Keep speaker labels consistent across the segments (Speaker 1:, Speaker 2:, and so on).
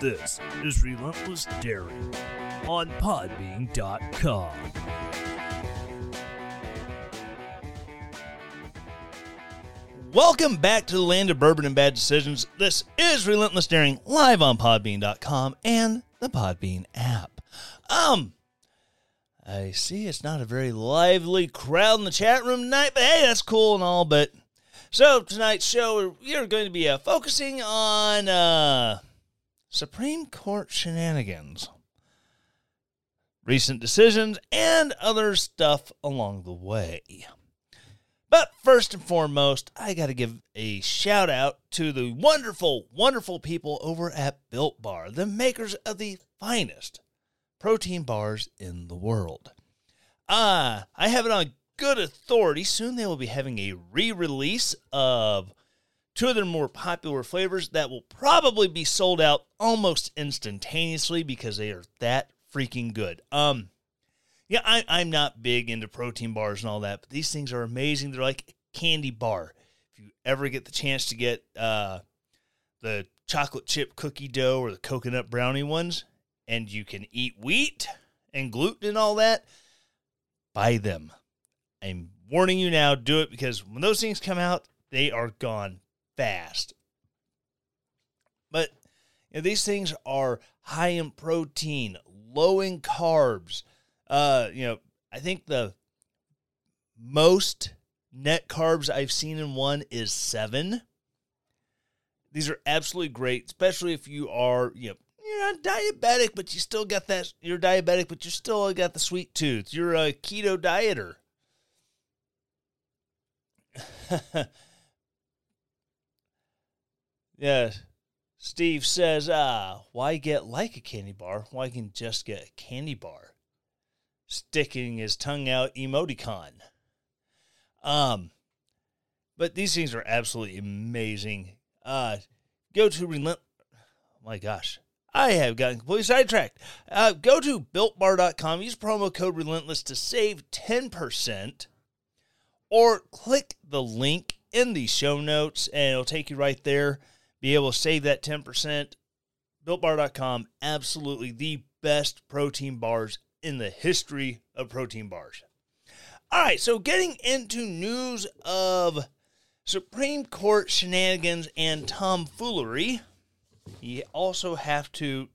Speaker 1: This is Relentless Daring on Podbean.com. Welcome back to the land of bourbon and bad decisions. This is Relentless Daring live on Podbean.com and the Podbean app. Um, I see it's not a very lively crowd in the chat room tonight, but hey, that's cool and all. But so tonight's show, we are going to be uh, focusing on uh, Supreme Court shenanigans, recent decisions, and other stuff along the way. But first and foremost, I got to give a shout out to the wonderful, wonderful people over at Built Bar, the makers of the finest protein bars in the world. Ah, I have it on good authority. Soon they will be having a re release of two of their more popular flavors that will probably be sold out almost instantaneously because they are that freaking good. Um, yeah, I, I'm not big into protein bars and all that, but these things are amazing. They're like a candy bar. If you ever get the chance to get uh, the chocolate chip cookie dough or the coconut brownie ones, and you can eat wheat and gluten and all that, buy them. I'm warning you now, do it because when those things come out, they are gone fast. But you know, these things are high in protein, low in carbs. Uh, you know, I think the most net carbs I've seen in one is seven. These are absolutely great, especially if you are, you know, you're not diabetic, but you still got that. You're diabetic, but you still got the sweet tooth. You're a keto dieter. yeah. Steve says, ah, why get like a candy bar? Why can just get a candy bar? Sticking his tongue out emoticon. Um, but these things are absolutely amazing. Uh, go to relent. Oh my gosh, I have gotten completely sidetracked. Uh, go to builtbar.com. Use promo code relentless to save ten percent, or click the link in the show notes, and it'll take you right there. Be able to save that ten percent. Builtbar.com, absolutely the best protein bars in the history of protein bars. All right, so getting into news of Supreme Court shenanigans and tomfoolery, you also have to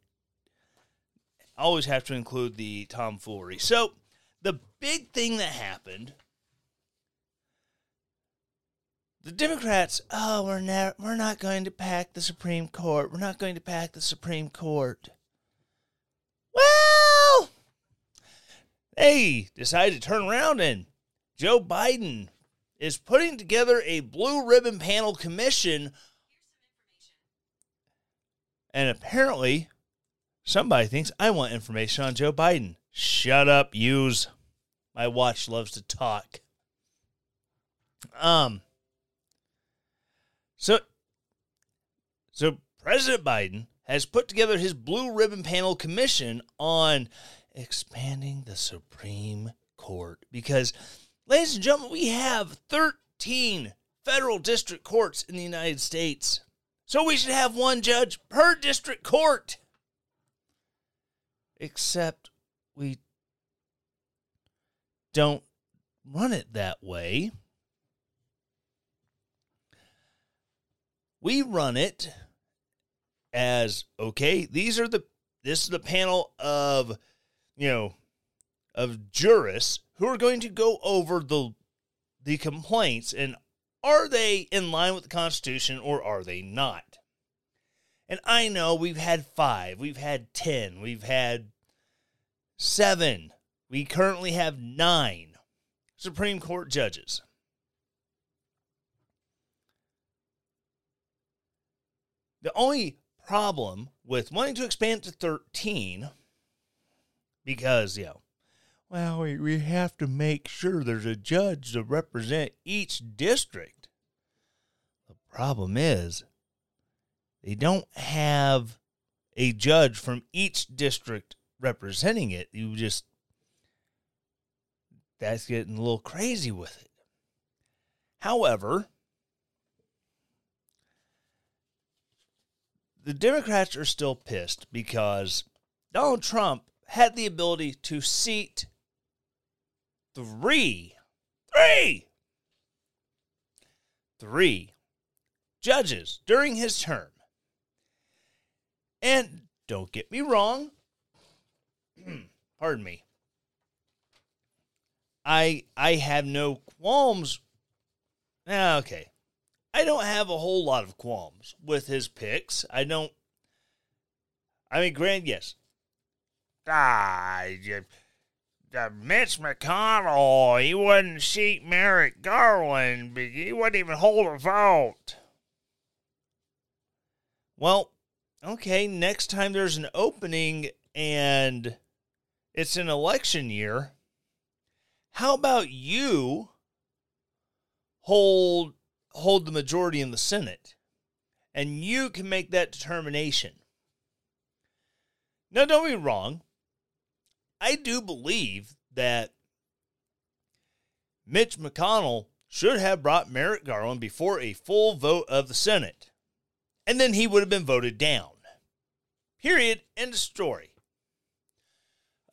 Speaker 1: always have to include the tomfoolery. So, the big thing that happened the Democrats, oh, we're not we're not going to pack the Supreme Court. We're not going to pack the Supreme Court. Well, they decided to turn around and Joe Biden is putting together a blue ribbon panel commission. And apparently, somebody thinks I want information on Joe Biden. Shut up, use. My watch loves to talk. Um, so, so President Biden has put together his blue ribbon panel commission on expanding the Supreme Court because, ladies and gentlemen, we have 13 federal district courts in the United States. So we should have one judge per district court. Except we don't run it that way. We run it as okay, these are the this is the panel of you know of jurists who are going to go over the the complaints and are they in line with the Constitution or are they not? And I know we've had five, we've had ten, we've had seven. We currently have nine Supreme Court judges. The only problem with wanting to expand to 13, because, you know, well, we, we have to make sure there's a judge to represent each district. The problem is, they don't have a judge from each district representing it. You just, that's getting a little crazy with it. However, the Democrats are still pissed because Donald Trump had the ability to seat three, three, three judges during his term. And don't get me wrong, pardon me. I I have no qualms. Ah, okay. I don't have a whole lot of qualms with his picks. I don't. I mean, Grant, yes. Ah, uh, Mitch McConnell, he wouldn't seat Merrick Garland, but he wouldn't even hold a vote. Well, okay, next time there's an opening and it's an election year, how about you hold hold the majority in the Senate and you can make that determination? Now, don't be wrong. I do believe that Mitch McConnell should have brought Merrick Garland before a full vote of the Senate, and then he would have been voted down. Period. End of story.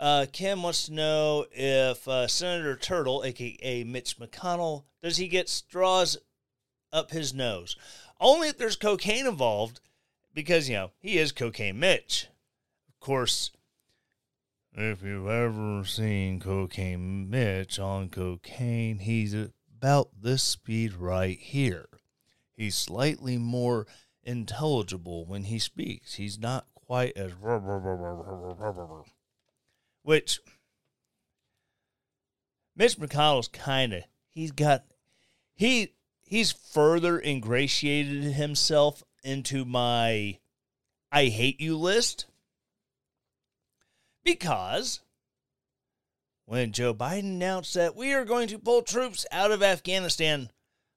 Speaker 1: Uh, Kim wants to know if uh, Senator Turtle, aka Mitch McConnell, does he get straws up his nose? Only if there's cocaine involved, because you know he is Cocaine Mitch. Of course, if you've ever seen Cocaine Mitch on cocaine, he's about this speed right here. He's slightly more intelligible when he speaks. He's not quite as. Which. Mitch McConnell's kind of. He's got. He. He's further ingratiated himself into my I hate you list because when Joe Biden announced that we are going to pull troops out of Afghanistan,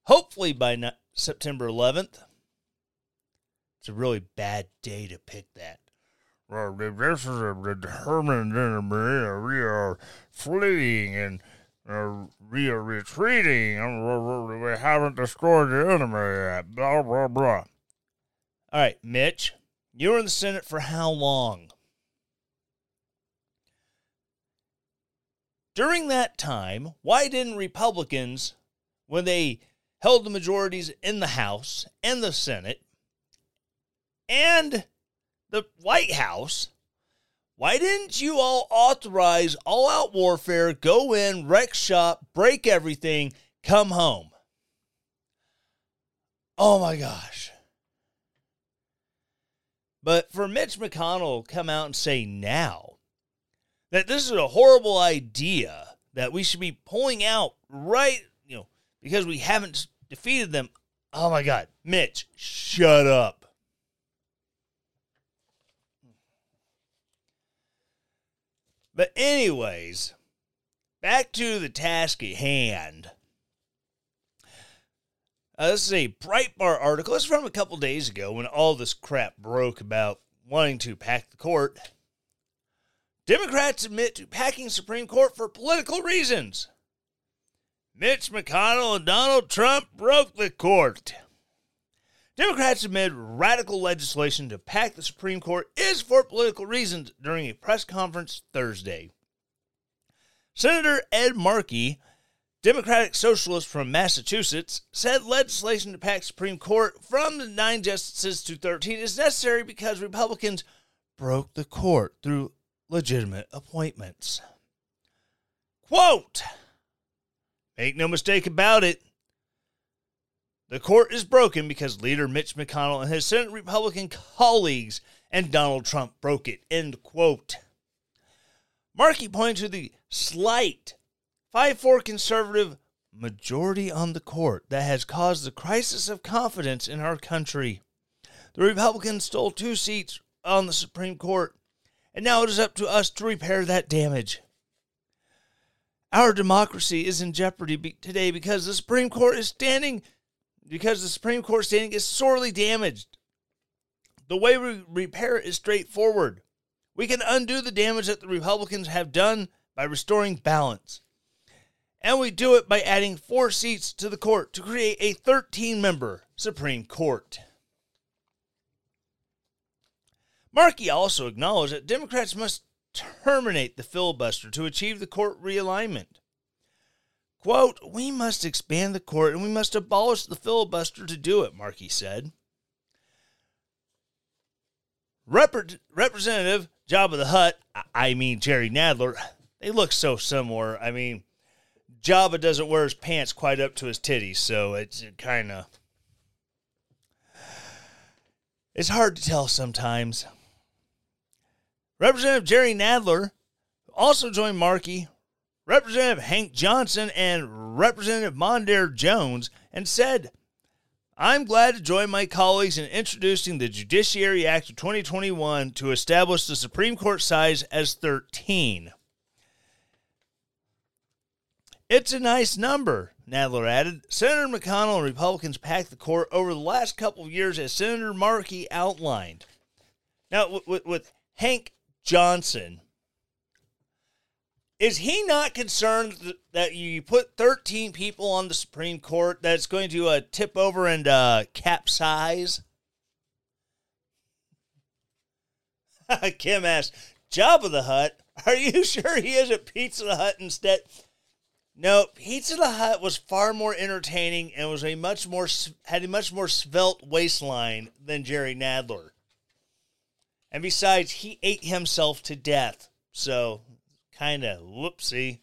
Speaker 1: hopefully by September 11th, it's a really bad day to pick that. Well, this is a determined enemy. We are fleeing and uh, we are retreating. We haven't destroyed the enemy yet. Blah, blah, blah. All right, Mitch, you were in the Senate for how long? During that time, why didn't Republicans, when they held the majorities in the House and the Senate and the White House, why didn't you all authorize all out warfare, go in, wreck shop, break everything, come home? Oh my gosh. But for Mitch McConnell come out and say now that this is a horrible idea that we should be pulling out right, you know, because we haven't defeated them. Oh my God, Mitch, shut up. But, anyways, back to the task at hand. Uh, this is a Breitbart article. It's from a couple days ago when all this crap broke about wanting to pack the court. Democrats admit to packing Supreme Court for political reasons. Mitch McConnell and Donald Trump broke the court. Democrats admit radical legislation to pack the Supreme Court is for political reasons during a press conference Thursday. Senator Ed Markey, Democratic socialist from Massachusetts, said legislation to pack Supreme Court from the nine justices to 13 is necessary because Republicans broke the court through legitimate appointments. Quote Make no mistake about it. The court is broken because leader Mitch McConnell and his Senate Republican colleagues and Donald Trump broke it. End quote. Markey pointed to the slight 5 4 conservative majority on the court that has caused the crisis of confidence in our country. The Republicans stole two seats on the Supreme Court, and now it is up to us to repair that damage. Our democracy is in jeopardy be- today because the Supreme Court is standing because the Supreme Court standing is sorely damaged. The way we repair it is straightforward. We can undo the damage that the Republicans have done by restoring balance. And we do it by adding four seats to the court to create a 13 member Supreme Court. Markey also acknowledged that Democrats must terminate the filibuster to achieve the court realignment. Quote, We must expand the court and we must abolish the filibuster to do it, Markey said. Rep- Representative Jabba the Hutt, I mean Jerry Nadler, they look so similar. I mean, Jabba doesn't wear his pants quite up to his titties, so it's kind of. It's hard to tell sometimes. Representative Jerry Nadler also joined Markey, Representative Hank Johnson, and Representative Mondaire Jones and said, I'm glad to join my colleagues in introducing the Judiciary Act of 2021 to establish the Supreme Court size as 13. It's a nice number, Nadler added. Senator McConnell and Republicans packed the court over the last couple of years, as Senator Markey outlined. Now, with, with, with Hank Johnson, is he not concerned that you put 13 people on the Supreme Court that's going to uh, tip over and uh, capsize? Kim asks, of the Hut, are you sure he is at Pizza the Hut instead? No, Pizza the Hut was far more entertaining and was a much more had a much more svelte waistline than Jerry Nadler. And besides, he ate himself to death. So, kind of whoopsie.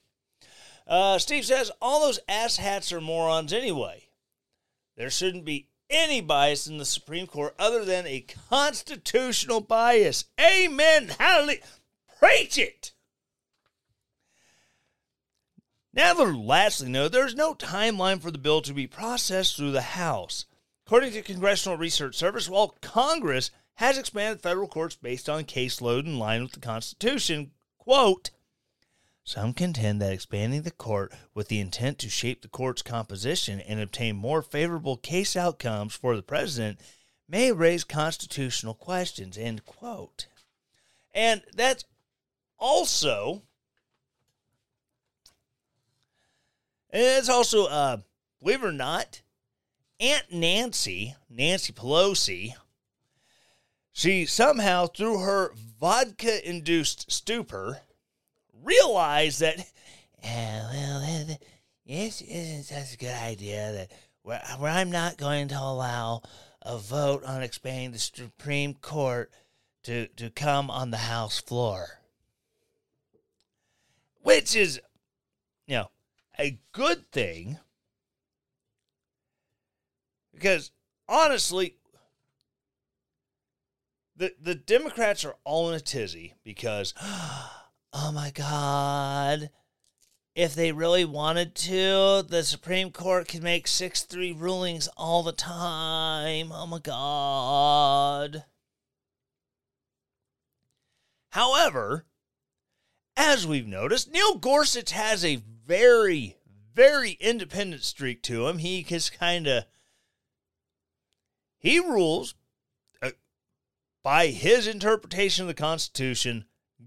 Speaker 1: Uh, Steve says, all those asshats are morons anyway. There shouldn't be any bias in the Supreme Court other than a constitutional bias. Amen. Hallelujah. Preach it. Nadler lastly noted there is no timeline for the bill to be processed through the House. According to Congressional Research Service, while Congress has expanded federal courts based on caseload in line with the Constitution. Quote, some contend that expanding the court with the intent to shape the court's composition and obtain more favorable case outcomes for the president may raise constitutional questions. End quote. And that's also, it's also, uh, believe it or not, Aunt Nancy, Nancy Pelosi, she somehow, through her vodka induced stupor, realized that, uh, well, this isn't such a good idea that where, where I'm not going to allow a vote on expanding the Supreme Court to, to come on the House floor. Which is, you know, a good thing. Because honestly, the the Democrats are all in a tizzy because, oh my God, if they really wanted to, the Supreme Court could make six three rulings all the time. Oh my God. However, as we've noticed, Neil Gorsuch has a very, very independent streak to him. He just kind of he rules by his interpretation of the Constitution,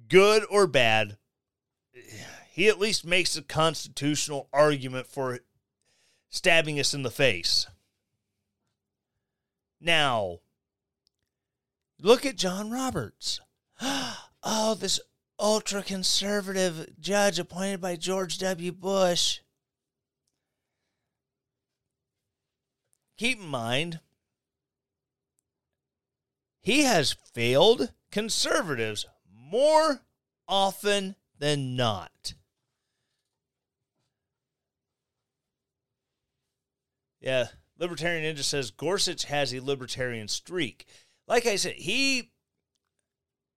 Speaker 1: good or bad, he at least makes a constitutional argument for stabbing us in the face. Now, look at John Roberts. Oh, this ultra conservative judge appointed by George W. Bush. Keep in mind, he has failed conservatives more often than not. Yeah, Libertarian Ninja says Gorsuch has a libertarian streak. Like I said, he,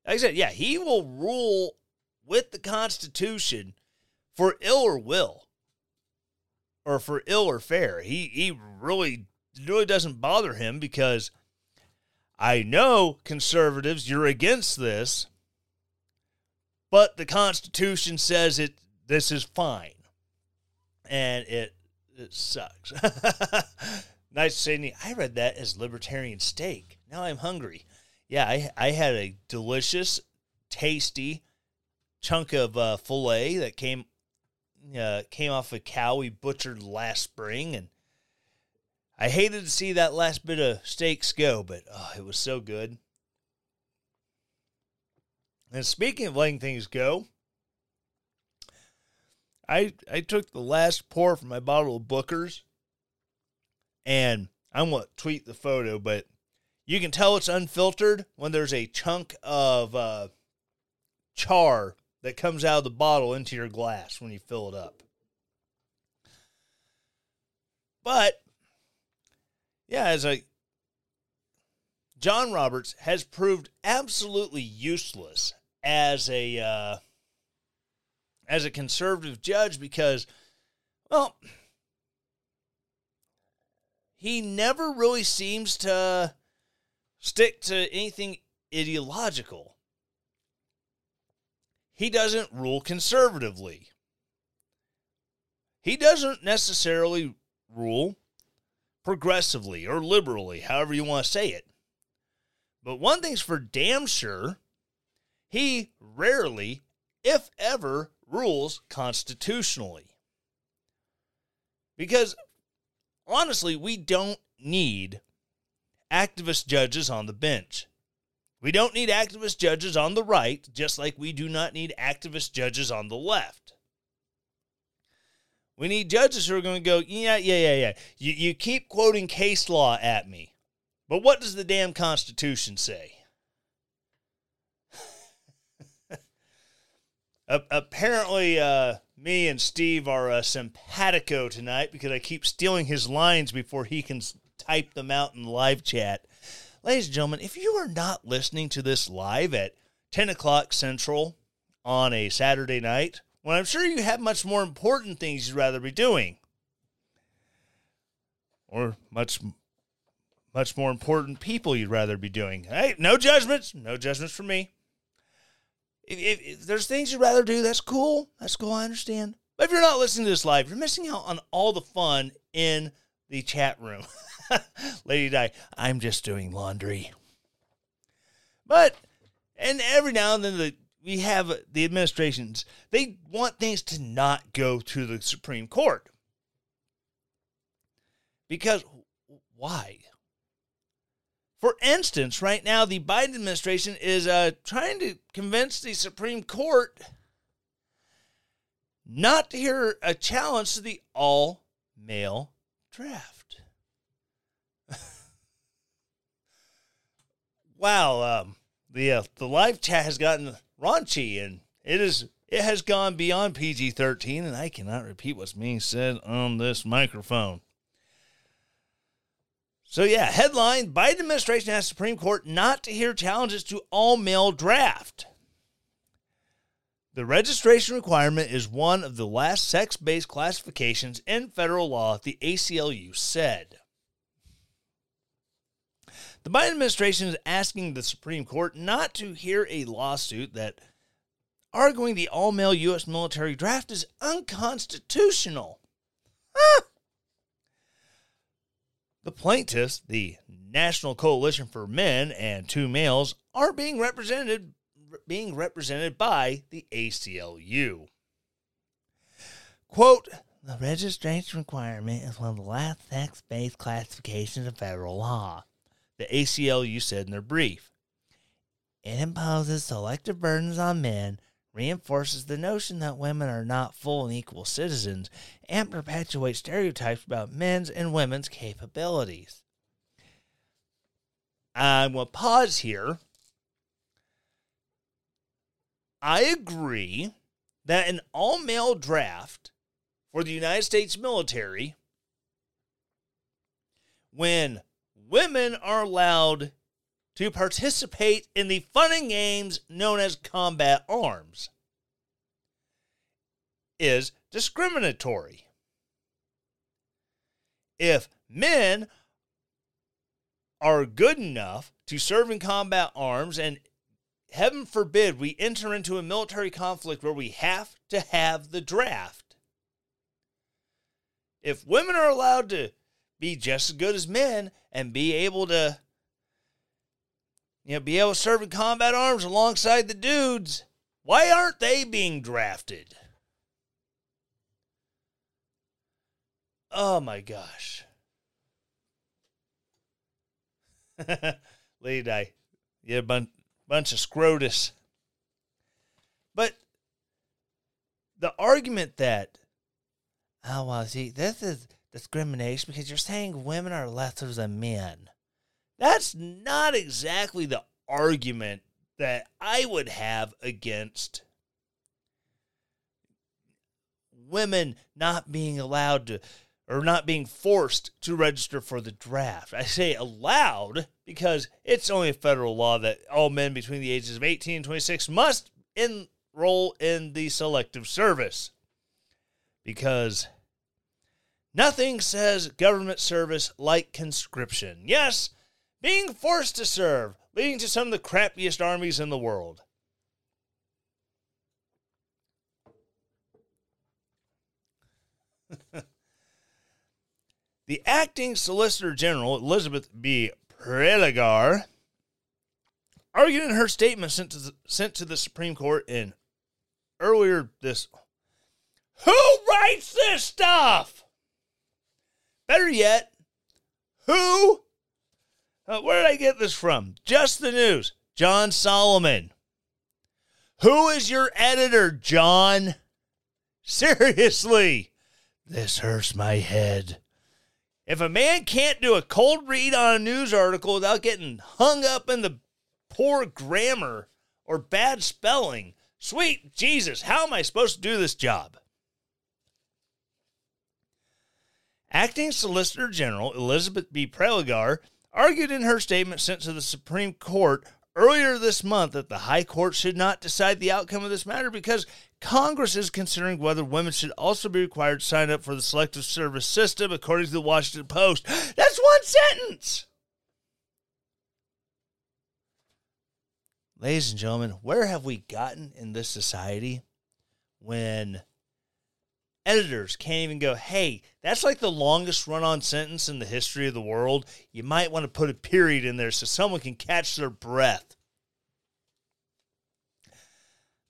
Speaker 1: like I said, yeah, he will rule with the Constitution for ill or will, or for ill or fair. He he really really doesn't bother him because I know conservatives, you're against this, but the Constitution says it this is fine. And it it sucks. nice say I read that as libertarian steak. Now I'm hungry. Yeah, I I had a delicious, tasty chunk of uh, fillet that came uh, came off a cow we butchered last spring, and I hated to see that last bit of steaks go, but oh, it was so good. And speaking of letting things go, I I took the last pour from my bottle of Booker's, and I'm gonna tweet the photo, but you can tell it's unfiltered when there's a chunk of uh, char that comes out of the bottle into your glass when you fill it up. But yeah, as a John Roberts has proved absolutely useless as a uh, as a conservative judge because, well, he never really seems to stick to anything ideological. He doesn't rule conservatively. He doesn't necessarily rule progressively or liberally, however you want to say it. But one thing's for damn sure he rarely, if ever, rules constitutionally. Because honestly, we don't need activist judges on the bench. We don't need activist judges on the right, just like we do not need activist judges on the left. We need judges who are going to go, yeah, yeah, yeah, yeah. You, you keep quoting case law at me, but what does the damn Constitution say? apparently, uh, me and Steve are uh, simpatico tonight because I keep stealing his lines before he can type them out in live chat. Ladies and gentlemen, if you are not listening to this live at 10 o'clock Central on a Saturday night, when I'm sure you have much more important things you'd rather be doing, or much much more important people you'd rather be doing. Hey, no judgments, no judgments for me. If, if, if, there's things you'd rather do, that's cool. That's cool. I understand. But if you're not listening to this live, you're missing out on all the fun in the chat room. Lady Di, I'm just doing laundry. But, and every now and then the, we have the administrations, they want things to not go to the Supreme Court. Because why? For instance, right now, the Biden administration is uh, trying to convince the Supreme Court not to hear a challenge to the all male draft. wow, um, the uh, the live chat has gotten raunchy, and it is it has gone beyond PG thirteen, and I cannot repeat what's being said on this microphone. So, yeah, headline Biden administration asks Supreme Court not to hear challenges to all male draft. The registration requirement is one of the last sex based classifications in federal law, the ACLU said. The Biden administration is asking the Supreme Court not to hear a lawsuit that arguing the all male U.S. military draft is unconstitutional. The plaintiffs, the National Coalition for Men and Two Males, are being represented being represented by the ACLU. Quote, the registration requirement is one of the last sex based classifications of federal law, the ACLU said in their brief. It imposes selective burdens on men reinforces the notion that women are not full and equal citizens and perpetuates stereotypes about men's and women's capabilities. I'm going to pause here. I agree that an all male draft for the United States military, when women are allowed to participate in the fun and games known as combat arms. is discriminatory. If men are good enough to serve in combat arms and heaven forbid we enter into a military conflict where we have to have the draft. If women are allowed to be just as good as men and be able to you know be able to serve in combat arms alongside the dudes, why aren't they being drafted? Oh my gosh. Lead I. Yeah, bun- bunch of scrotus. But the argument that, oh, well, see, this is discrimination because you're saying women are lesser than men. That's not exactly the argument that I would have against women not being allowed to or not being forced to register for the draft. I say allowed because it's only a federal law that all men between the ages of 18 and 26 must enroll in the selective service. Because nothing says government service like conscription. Yes, being forced to serve, leading to some of the crappiest armies in the world. The acting Solicitor General, Elizabeth B. Prelogar, argued in her statement sent to, the, sent to the Supreme Court in earlier this. Who writes this stuff? Better yet, who? Uh, where did I get this from? Just the news. John Solomon. Who is your editor, John? Seriously, this hurts my head. If a man can't do a cold read on a news article without getting hung up in the poor grammar or bad spelling, sweet Jesus, how am I supposed to do this job? Acting Solicitor General Elizabeth B. Prelogar argued in her statement sent to the Supreme Court earlier this month that the High Court should not decide the outcome of this matter because Congress is considering whether women should also be required to sign up for the Selective Service system, according to the Washington Post. That's one sentence! Ladies and gentlemen, where have we gotten in this society when editors can't even go, hey, that's like the longest run on sentence in the history of the world. You might want to put a period in there so someone can catch their breath.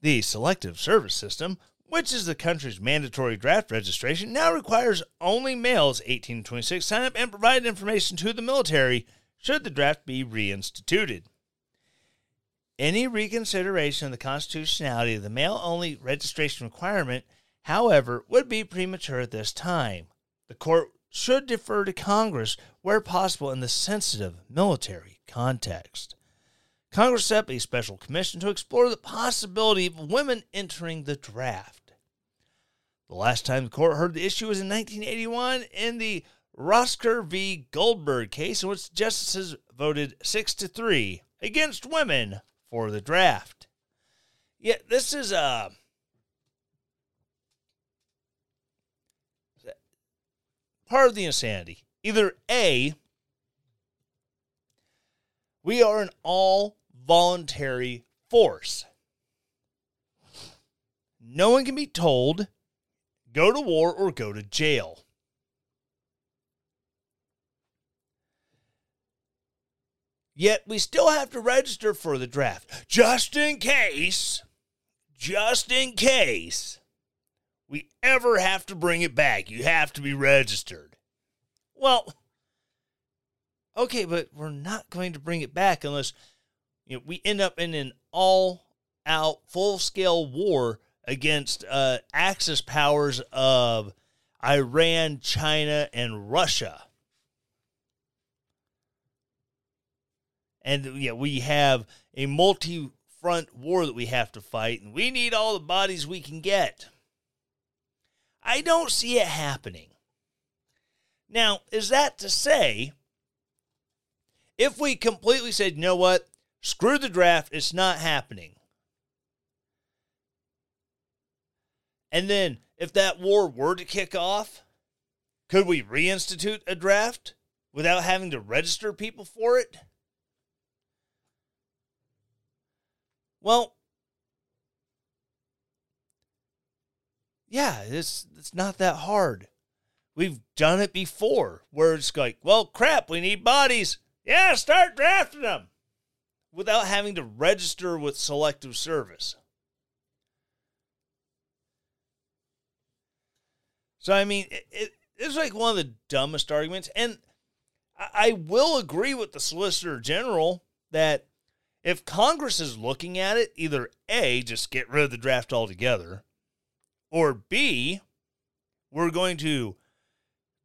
Speaker 1: The Selective Service System, which is the country's mandatory draft registration, now requires only males 18 to 26 sign up and provide information to the military should the draft be reinstituted. Any reconsideration of the constitutionality of the male only registration requirement, however, would be premature at this time. The court should defer to Congress where possible in the sensitive military context. Congress set up a special commission to explore the possibility of women entering the draft. The last time the court heard the issue was in 1981 in the Rostker v. Goldberg case, in which justices voted 6 to 3 against women for the draft. Yet this is a. part of the insanity. Either A, we are an all voluntary force. No one can be told go to war or go to jail. Yet we still have to register for the draft just in case, just in case we ever have to bring it back. You have to be registered. Well, okay, but we're not going to bring it back unless you know, we end up in an all out full scale war against uh, Axis powers of Iran, China, and Russia. And yeah, we have a multi front war that we have to fight, and we need all the bodies we can get. I don't see it happening. Now, is that to say, if we completely said, you know what, Screw the draft. It's not happening. And then if that war were to kick off, could we reinstitute a draft without having to register people for it? Well, yeah, it's it's not that hard. We've done it before where it's like, well, crap, we need bodies. Yeah, start drafting them without having to register with Selective Service. So, I mean, it, it, it's like one of the dumbest arguments. And I, I will agree with the Solicitor General that if Congress is looking at it, either A, just get rid of the draft altogether, or B, we're going to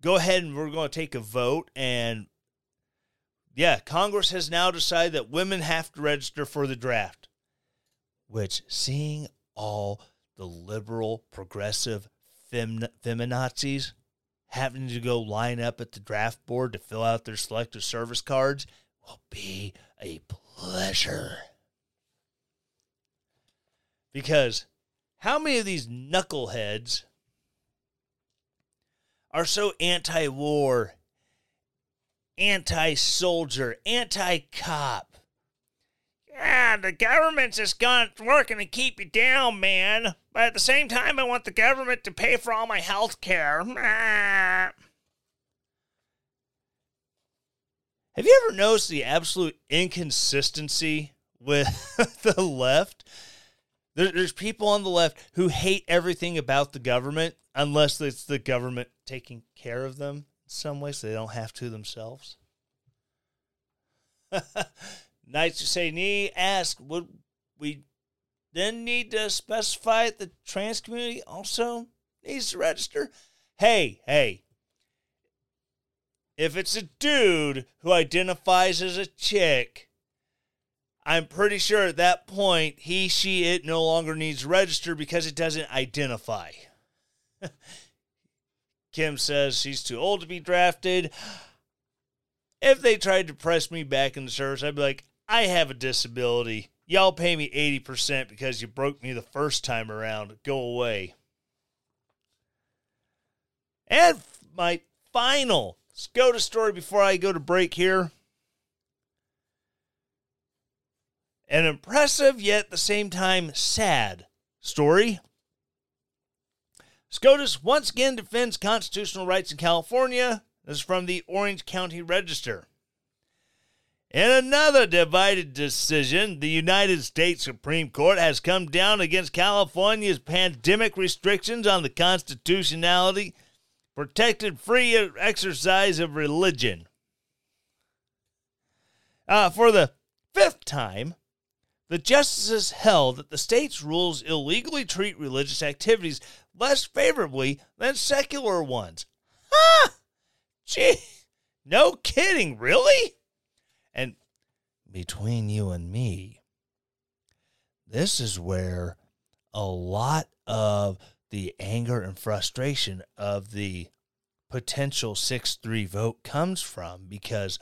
Speaker 1: go ahead and we're going to take a vote and yeah, Congress has now decided that women have to register for the draft. Which, seeing all the liberal, progressive fem- feminazis having to go line up at the draft board to fill out their selective service cards will be a pleasure. Because how many of these knuckleheads are so anti war, anti soldier, anti cop? Yeah, the government's just gone working to keep you down, man. But at the same time, I want the government to pay for all my health care. Have you ever noticed the absolute inconsistency with the left? There, there's people on the left who hate everything about the government unless it's the government taking care of them in some way so they don't have to themselves. nice to say, Nee ask, would we then need to specify the trans community also needs to register? Hey, hey. If it's a dude who identifies as a chick, I'm pretty sure at that point he, she, it no longer needs register because it doesn't identify. Kim says she's too old to be drafted. If they tried to press me back in the service, I'd be like, I have a disability. Y'all pay me 80% because you broke me the first time around. Go away. And my final SCOTUS story before I go to break here. An impressive yet at the same time sad story. SCOTUS once again defends constitutional rights in California. This is from the Orange County Register. In another divided decision, the United States Supreme Court has come down against California's pandemic restrictions on the constitutionality, protected free exercise of religion. Uh, for the fifth time, the justices held that the state's rules illegally treat religious activities less favorably than secular ones. Huh? Gee, no kidding, really? And between you and me, this is where a lot of the anger and frustration of the potential 6 3 vote comes from because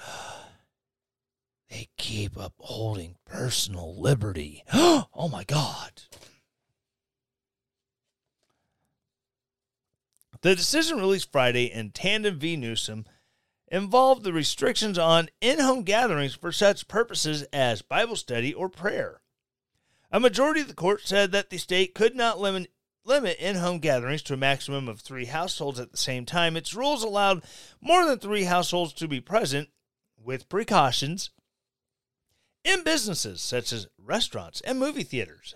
Speaker 1: they keep upholding personal liberty. oh my God. The decision released Friday in Tandon v. Newsom involved the restrictions on in home gatherings for such purposes as Bible study or prayer. A majority of the court said that the state could not limit, limit in home gatherings to a maximum of three households at the same time. Its rules allowed more than three households to be present with precautions in businesses such as restaurants and movie theaters.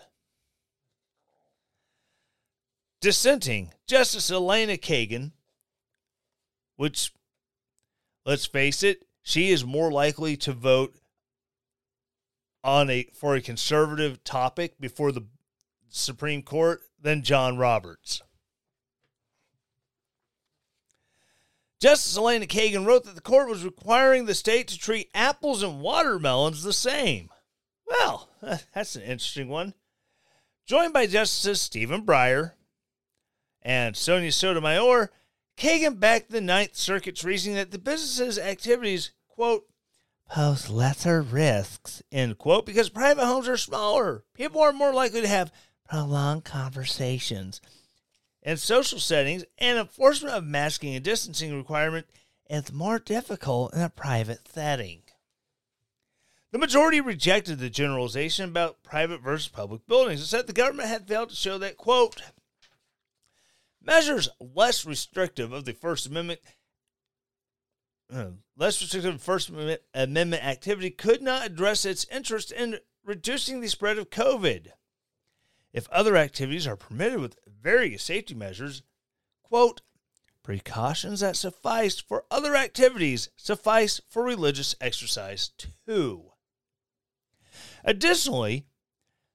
Speaker 1: Dissenting Justice Elena Kagan, which, let's face it, she is more likely to vote on a for a conservative topic before the Supreme Court than John Roberts. Justice Elena Kagan wrote that the court was requiring the state to treat apples and watermelons the same. Well, that's an interesting one. Joined by Justices Stephen Breyer and Sonia Sotomayor, Kagan backed the Ninth Circuit's reasoning that the business's activities, quote, pose lesser risks, end quote, because private homes are smaller. People are more likely to have prolonged conversations. In social settings and enforcement of masking and distancing requirement is more difficult in a private setting. The majority rejected the generalization about private versus public buildings and said the government had failed to show that, quote, measures less restrictive of the First Amendment uh, less restrictive First Amendment activity could not address its interest in reducing the spread of COVID. If other activities are permitted with various safety measures, quote, precautions that suffice for other activities suffice for religious exercise too. Additionally,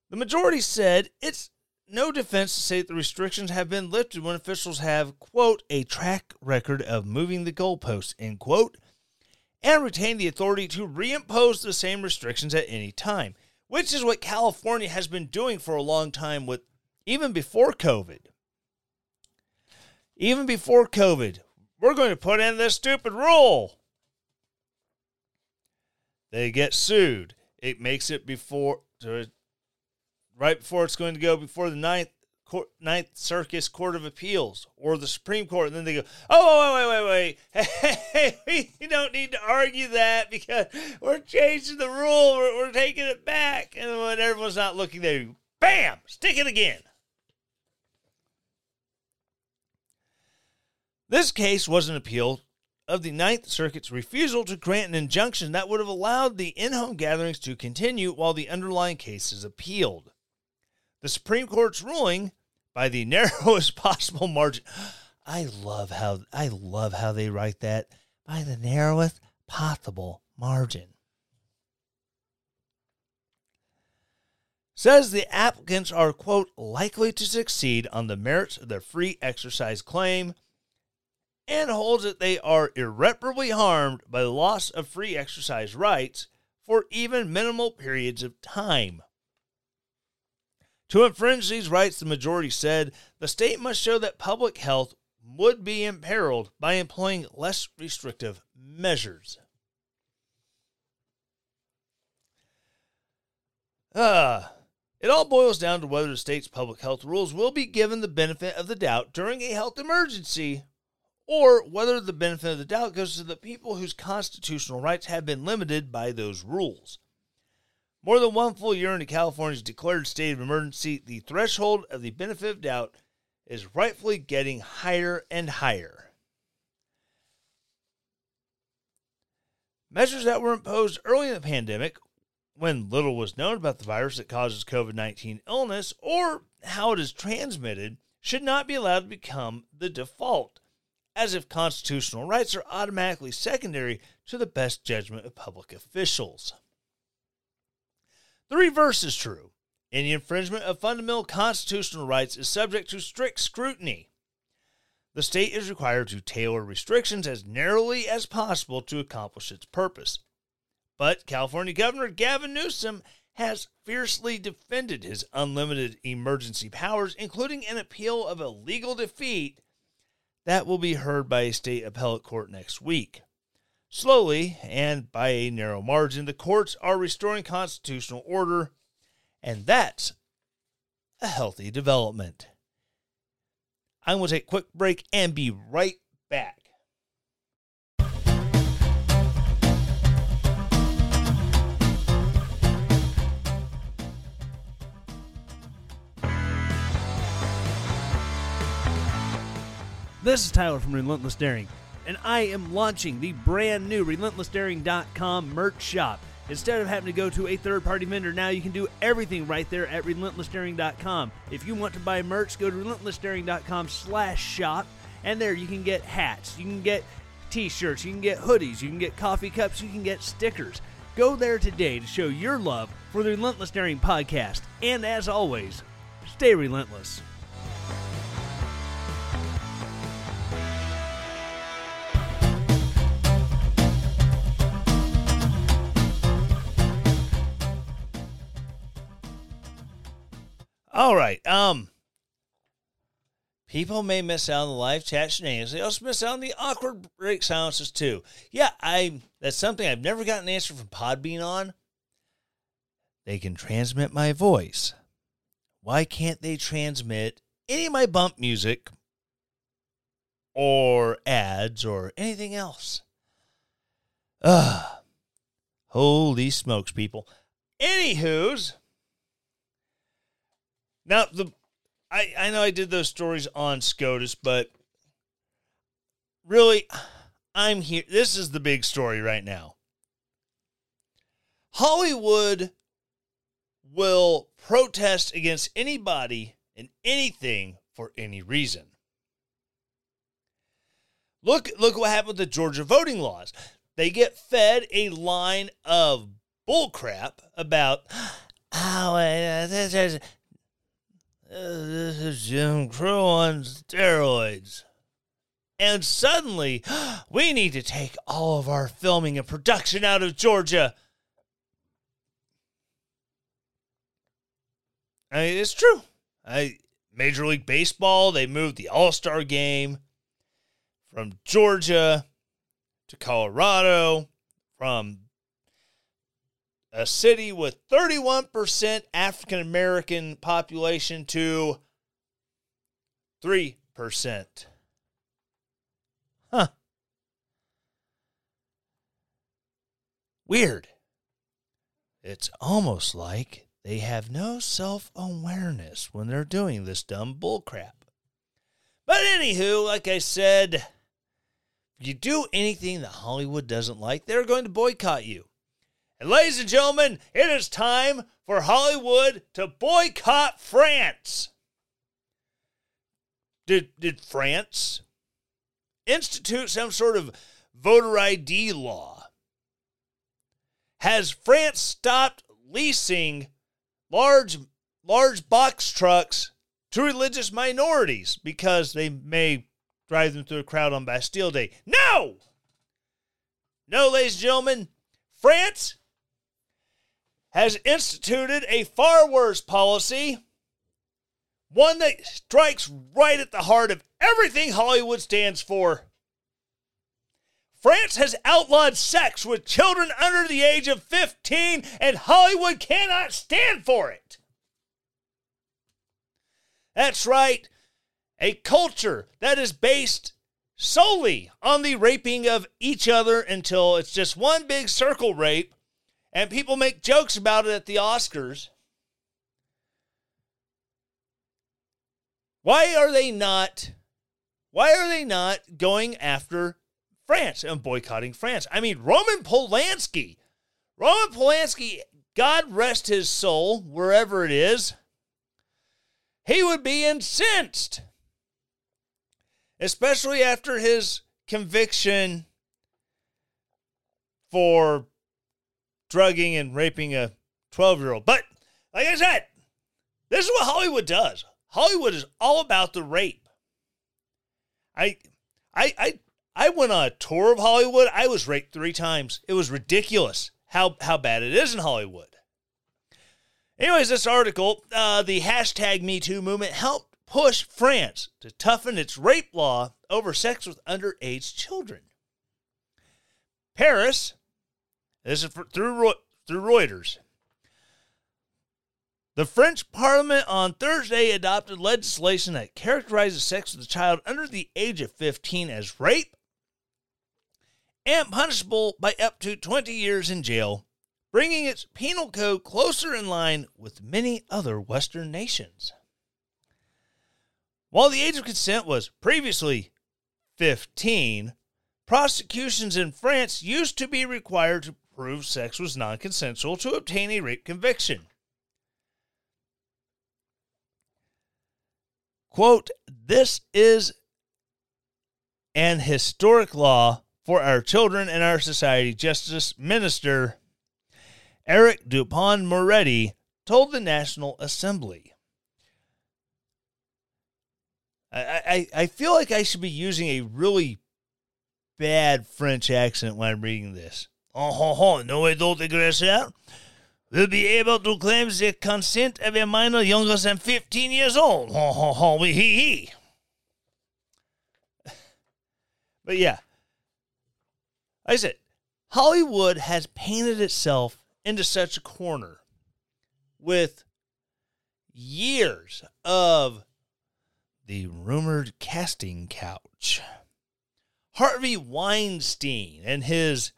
Speaker 1: the majority said it's no defense to say that the restrictions have been lifted when officials have, quote, a track record of moving the goalposts, end quote, and retain the authority to reimpose the same restrictions at any time, which is what California has been doing for a long time with even before COVID. Even before COVID, we're going to put in this stupid rule. They get sued. It makes it before right before it's going to go before the ninth Court, Ninth Circus Court of Appeals or the Supreme Court, and then they go, "Oh, wait, wait, wait, wait! Hey, we don't need to argue that because we're changing the rule. We're, we're taking it back." And when everyone's not looking, they bam, stick it again. This case was an appeal of the Ninth Circuit's refusal to grant an injunction that would have allowed the in home gatherings to continue while the underlying case is appealed. The Supreme Court's ruling by the narrowest possible margin. I love how I love how they write that by the narrowest possible margin. Says the applicants are, quote, likely to succeed on the merits of their free exercise claim and holds that they are irreparably harmed by the loss of free exercise rights for even minimal periods of time. To infringe these rights, the majority said the state must show that public health would be imperiled by employing less restrictive measures. Uh, it all boils down to whether the state's public health rules will be given the benefit of the doubt during a health emergency or whether the benefit of the doubt goes to the people whose constitutional rights have been limited by those rules. More than one full year into California's declared state of emergency, the threshold of the benefit of doubt is rightfully getting higher and higher. Measures that were imposed early in the pandemic, when little was known about the virus that causes COVID 19 illness or how it is transmitted, should not be allowed to become the default, as if constitutional rights are automatically secondary to the best judgment of public officials. The reverse is true. Any infringement of fundamental constitutional rights is subject to strict scrutiny. The state is required to tailor restrictions as narrowly as possible to accomplish its purpose. But California Governor Gavin Newsom has fiercely defended his unlimited emergency powers, including an appeal of a legal defeat that will be heard by a state appellate court next week. Slowly and by a narrow margin, the courts are restoring constitutional order, and that's a healthy development. I'm going to take a quick break and be right back. This is Tyler from Relentless Daring and I am launching the brand new RelentlessDaring.com merch shop. Instead of having to go to a third party vendor, now you can do everything right there at RelentlessDaring.com. If you want to buy merch, go to RelentlessDaring.com slash shop, and there you can get hats, you can get t shirts, you can get hoodies, you can get coffee cups, you can get stickers. Go there today to show your love for the Relentless Daring podcast. And as always, stay relentless. All right. Um, people may miss out on the live chat shenanigans. They also miss out on the awkward break silences too. Yeah, I. That's something I've never gotten an answer from Podbean on. They can transmit my voice. Why can't they transmit any of my bump music or ads or anything else. Ugh. Holy smokes, people. Anywho's. Now the I, I know I did those stories on SCOTUS, but really I'm here. This is the big story right now. Hollywood will protest against anybody and anything for any reason. Look, look what happened with the Georgia voting laws. They get fed a line of bullcrap about, oh, uh, this is, Jim Crow on steroids. And suddenly, we need to take all of our filming and production out of Georgia. I mean, it's true. I Major League Baseball, they moved the All Star game from Georgia to Colorado, from a city with 31% African American population to 3%. Huh. Weird. It's almost like they have no self awareness when they're doing this dumb bullcrap. But anywho, like I said, if you do anything that Hollywood doesn't like, they're going to boycott you. And ladies and gentlemen, it is time for Hollywood to boycott France. Did, did France institute some sort of voter ID law? Has France stopped leasing large large box trucks to religious minorities because they may drive them through a crowd on Bastille Day. No! No, ladies and gentlemen, France has instituted a far worse policy, one that strikes right at the heart of everything Hollywood stands for. France has outlawed sex with children under the age of 15, and Hollywood cannot stand for it. That's right, a culture that is based solely on the raping of each other until it's just one big circle rape, and people make jokes about it at the Oscars. Why are they not? Why are they not going after France and boycotting France. I mean, Roman Polanski. Roman Polanski, God rest his soul, wherever it is, he would be incensed. Especially after his conviction for drugging and raping a 12 year old. But, like I said, this is what Hollywood does. Hollywood is all about the rape. I, I, I I went on a tour of Hollywood. I was raped three times. It was ridiculous how, how bad it is in Hollywood. Anyways, this article, uh, the hashtag MeToo movement helped push France to toughen its rape law over sex with underage children. Paris, this is for, through, through Reuters. The French parliament on Thursday adopted legislation that characterizes sex with a child under the age of 15 as rape and punishable by up to 20 years in jail, bringing its penal code closer in line with many other Western nations. While the age of consent was previously 15, prosecutions in France used to be required to prove sex was non consensual to obtain a rape conviction. Quote, this is an historic law for our children and our society, Justice Minister Eric Dupond Moretti told the National Assembly. I, I, I feel like I should be using a really bad French accent when I'm reading this. Oh, ho, no adult aggressor will be able to claim the consent of a minor younger than 15 years old. Ho, ho, ho, he, he. But yeah, I said, Hollywood has painted itself into such a corner with years of the rumored casting couch. Harvey Weinstein and his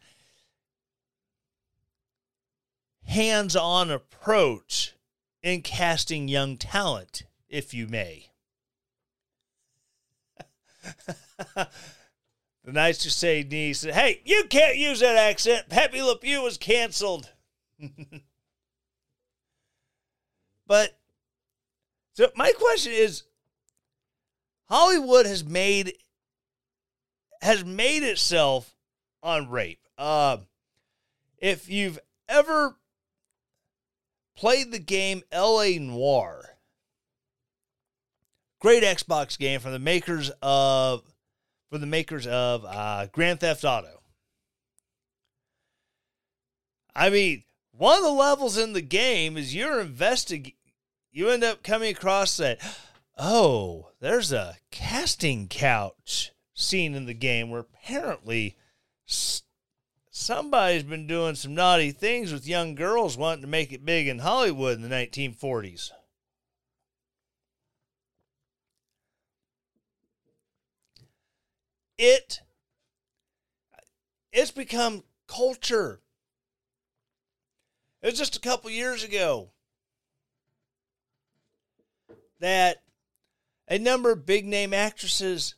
Speaker 1: hands on approach in casting young talent, if you may. the nice to say niece, hey, you can't use that accent. Pepe Le Pew was canceled. but so my question is Hollywood has made has made itself on rape. Uh, if you've ever played the game L.A. Noire, great Xbox game from the makers of for the makers of uh, Grand Theft Auto. I mean, one of the levels in the game is you're investigating. You end up coming across that. Oh, there's a casting couch scene in the game where apparently somebody's been doing some naughty things with young girls wanting to make it big in Hollywood in the 1940s. It it's become culture. It was just a couple years ago that a number of big name actresses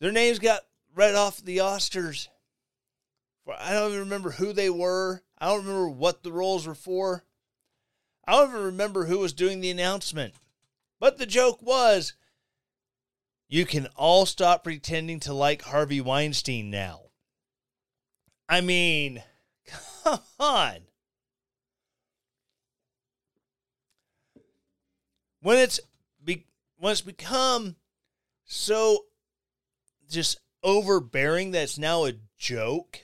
Speaker 1: their names got read off the Oscars. I don't even remember who they were. I don't remember what the roles were for. I don't even remember who was doing the announcement. But the joke was you can all stop pretending to like Harvey Weinstein now. I mean, come on. When it's be, when it's become so just overbearing that's now a joke.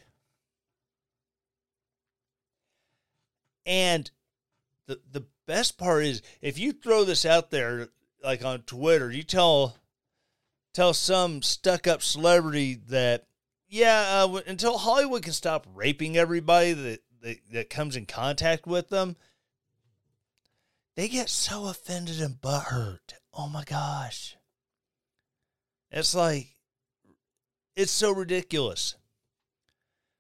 Speaker 1: And the the best part is if you throw this out there like on Twitter, you tell tell some stuck up celebrity that yeah, uh, until Hollywood can stop raping everybody that, that that comes in contact with them, they get so offended and butthurt. Oh my gosh. It's like it's so ridiculous.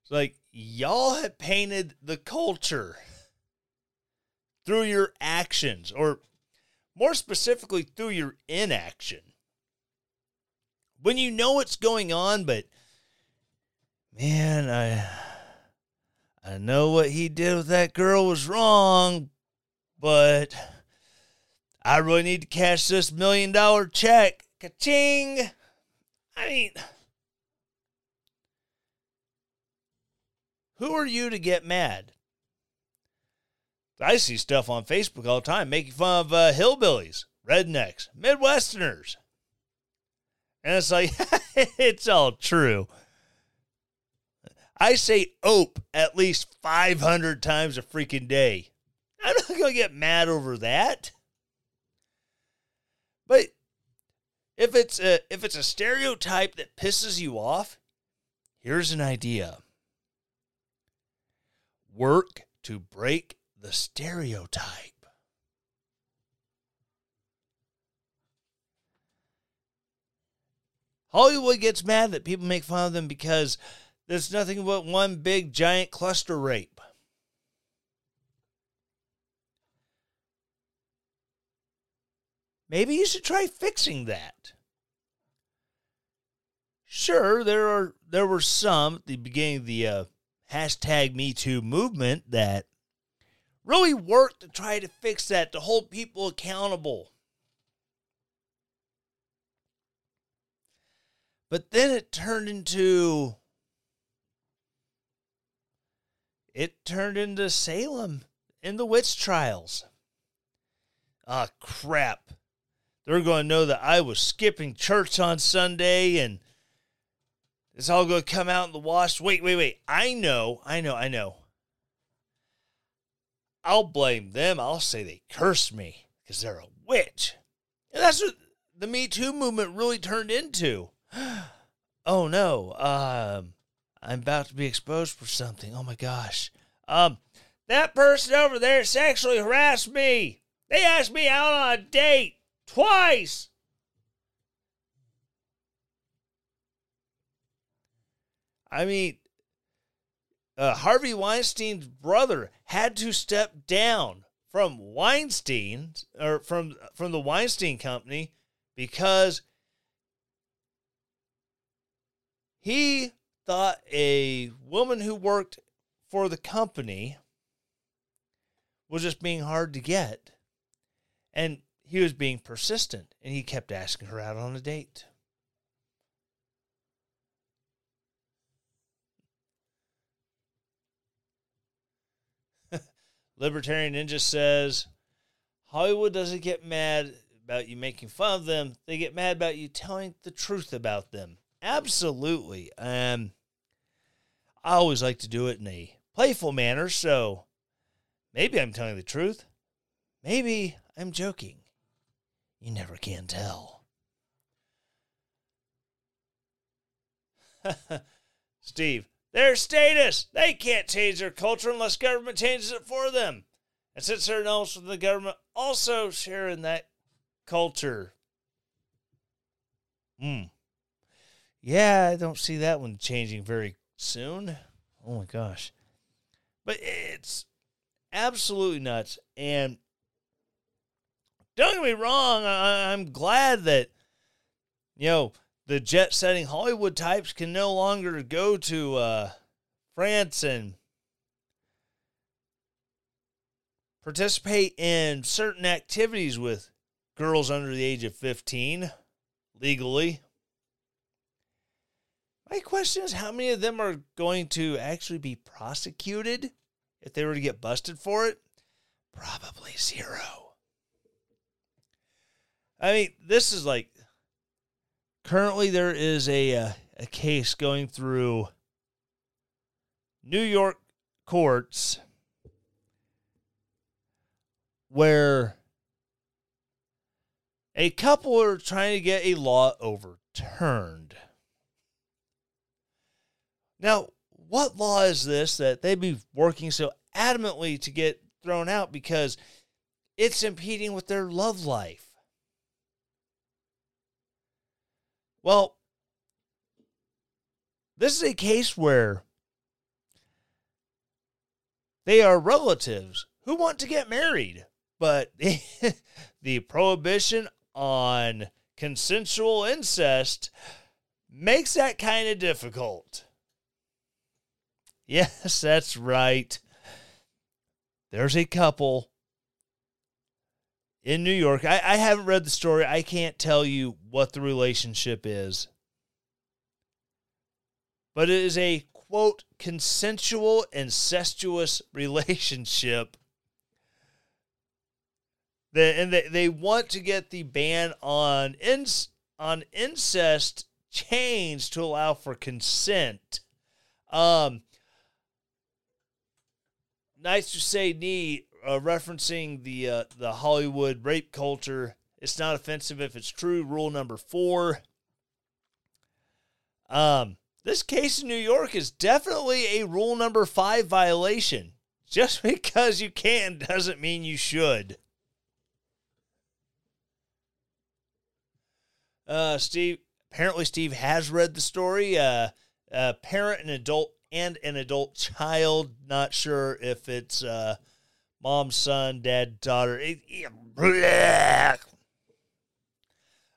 Speaker 1: It's like y'all have painted the culture through your actions, or more specifically, through your inaction. When you know what's going on, but man, I I know what he did with that girl was wrong, but I really need to cash this million dollar check. Ka-ching! I mean, Who are you to get mad? I see stuff on Facebook all the time making fun of uh, hillbillies, rednecks, Midwesterners. And it's like, it's all true. I say ope at least 500 times a freaking day. I'm not going to get mad over that. But if it's a if it's a stereotype that pisses you off, here's an idea work to break the stereotype. Hollywood gets mad that people make fun of them because there's nothing but one big giant cluster rape. Maybe you should try fixing that. Sure, there are there were some at the beginning of the uh, hashtag Me Too movement that really worked to try to fix that, to hold people accountable. But then it turned into it turned into Salem in the witch trials. Ah, crap. They're going to know that I was skipping church on Sunday and it's all going to come out in the wash. Wait, wait, wait. I know, I know, I know. I'll blame them. I'll say they cursed me because they're a witch. And that's what the Me Too movement really turned into. oh no, um, I'm about to be exposed for something. Oh my gosh. Um, that person over there sexually harassed me. They asked me out on a date twice. I mean, uh, Harvey Weinstein's brother had to step down from Weinstein or from from the Weinstein company because he thought a woman who worked for the company was just being hard to get. And he was being persistent and he kept asking her out on a date. Libertarian Ninja says Hollywood doesn't get mad about you making fun of them. They get mad about you telling the truth about them. Absolutely. Um, I always like to do it in a playful manner, so maybe I'm telling the truth. Maybe I'm joking. You never can tell. Steve, their status. They can't change their culture unless government changes it for them. And since they're knows from the government also sharing that culture. Hmm. Yeah, I don't see that one changing very soon. Oh my gosh. But it's absolutely nuts. And don't get me wrong, I, am glad that, you know, the jet setting Hollywood types can no longer go to uh, France and participate in certain activities with girls under the age of 15 legally. My question is how many of them are going to actually be prosecuted if they were to get busted for it? Probably zero. I mean, this is like currently there is a uh, a case going through New York courts where a couple are trying to get a law overturned. Now, what law is this that they'd be working so adamantly to get thrown out because it's impeding with their love life? Well, this is a case where they are relatives who want to get married, but the prohibition on consensual incest makes that kind of difficult. Yes, that's right. There's a couple in New York. I, I haven't read the story. I can't tell you what the relationship is. But it is a quote consensual incestuous relationship. the, and they, they want to get the ban on inc- on incest changed to allow for consent. Um, nice to say knee uh, referencing the uh, the Hollywood rape culture. It's not offensive if it's true. Rule number four. Um, this case in New York is definitely a rule number five violation. Just because you can doesn't mean you should. Uh, Steve, apparently Steve has read the story. Uh, uh, parent an adult and an adult child. Not sure if it's uh, mom, son, dad, daughter.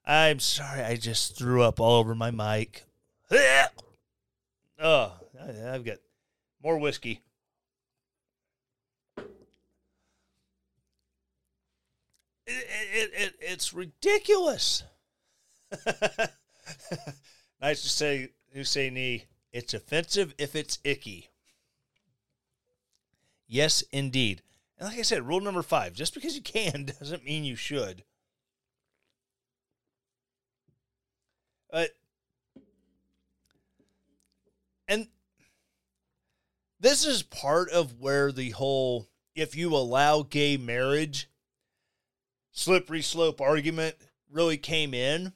Speaker 1: I'm sorry, I just threw up all over my mic. Oh, I've got more whiskey. It, it, it, it's ridiculous. nice to say, knee. It's offensive if it's icky. Yes, indeed. And like I said, rule number five just because you can doesn't mean you should. But, and this is part of where the whole if you allow gay marriage slippery slope argument really came in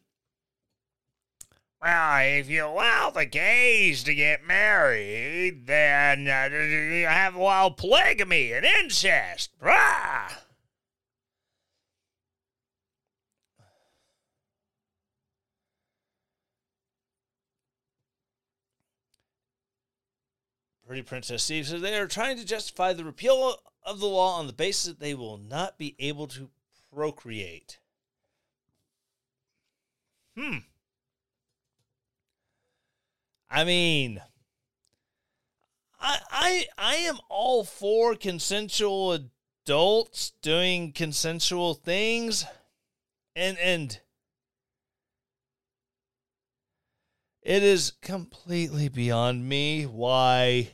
Speaker 1: well, if you allow the gays to get married, then uh, you have wild polygamy and incest. Rah! Pretty Princess Steve says they are trying to justify the repeal of the law on the basis that they will not be able to procreate. Hmm. I mean, I I I am all for consensual adults doing consensual things and and it is completely beyond me why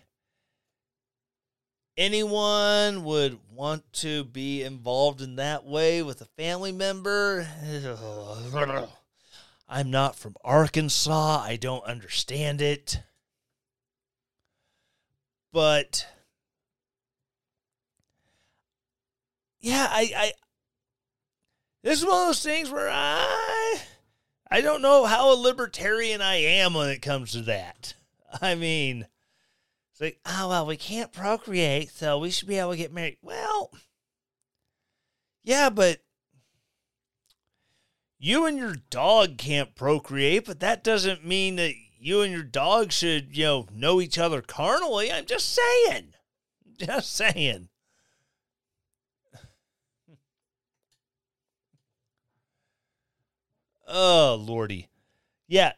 Speaker 1: anyone would want to be involved in that way with a family member. I'm not from Arkansas. I don't understand it. But yeah, I, I this is one of those things where I I don't know how a libertarian I am when it comes to that. I mean, it's like, oh, well, we can't procreate, so we should be able to get married. Well, yeah, but you and your dog can't procreate, but that doesn't mean that you and your dog should, you know, know each other carnally. I'm just saying. Just saying. Oh, Lordy. Yeah.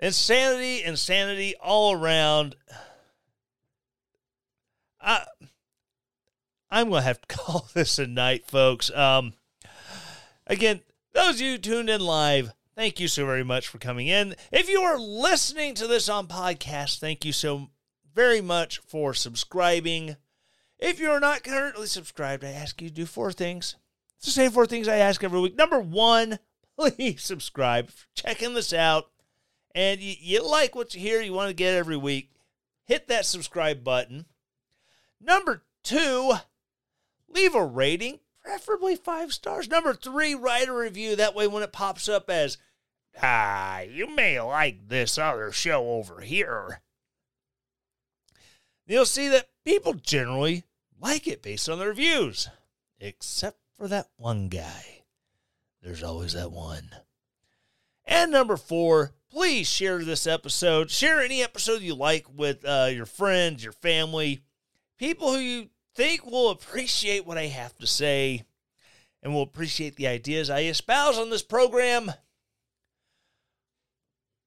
Speaker 1: Insanity, insanity all around. I, I'm going to have to call this a night, folks. Um, again, those of you tuned in live, thank you so very much for coming in. If you are listening to this on podcast, thank you so very much for subscribing. If you're not currently subscribed, I ask you to do four things. It's the same four things I ask every week. Number one, please subscribe. Checking this out. And you, you like what you hear, you want to get every week, hit that subscribe button. Number two, leave a rating, preferably five stars. Number three, write a review. That way, when it pops up as, ah, you may like this other show over here, you'll see that people generally like it based on their reviews, except for that one guy. There's always that one. And number four, please share this episode. Share any episode you like with uh, your friends, your family people who you think will appreciate what I have to say and will appreciate the ideas I espouse on this program.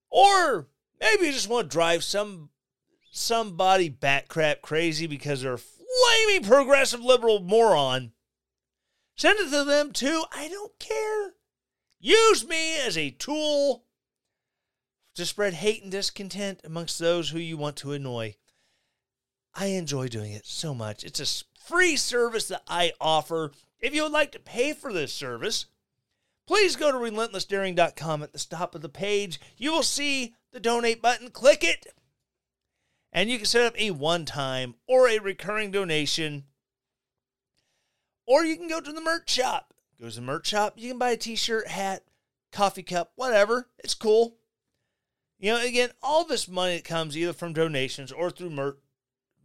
Speaker 1: Or maybe you just want to drive some somebody bat crap crazy because they're a flaming progressive liberal moron. Send it to them too. I don't care. Use me as a tool to spread hate and discontent amongst those who you want to annoy. I enjoy doing it so much. It's a free service that I offer. If you would like to pay for this service, please go to relentlessdaring.com at the top of the page. You will see the donate button. Click it, and you can set up a one time or a recurring donation. Or you can go to the merch shop. Go to the merch shop. You can buy a t shirt, hat, coffee cup, whatever. It's cool. You know, again, all this money that comes either from donations or through merch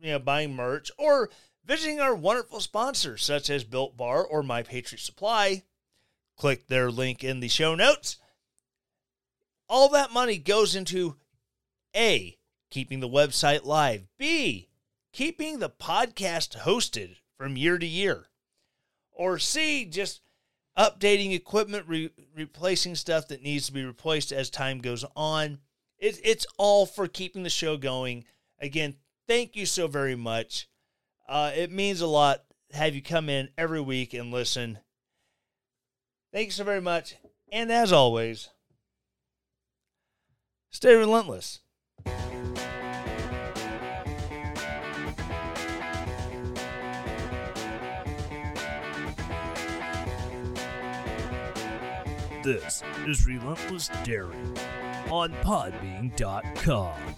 Speaker 1: you know, buying merch or visiting our wonderful sponsors such as Built Bar or My Patriot Supply. Click their link in the show notes. All that money goes into A, keeping the website live, B, keeping the podcast hosted from year to year, or C, just updating equipment, re- replacing stuff that needs to be replaced as time goes on. It, it's all for keeping the show going. Again, thank you so very much. Uh, it means a lot to have you come in every week and listen. Thank you so very much. And as always, stay relentless.
Speaker 2: This is Relentless Daring on Podbean.com.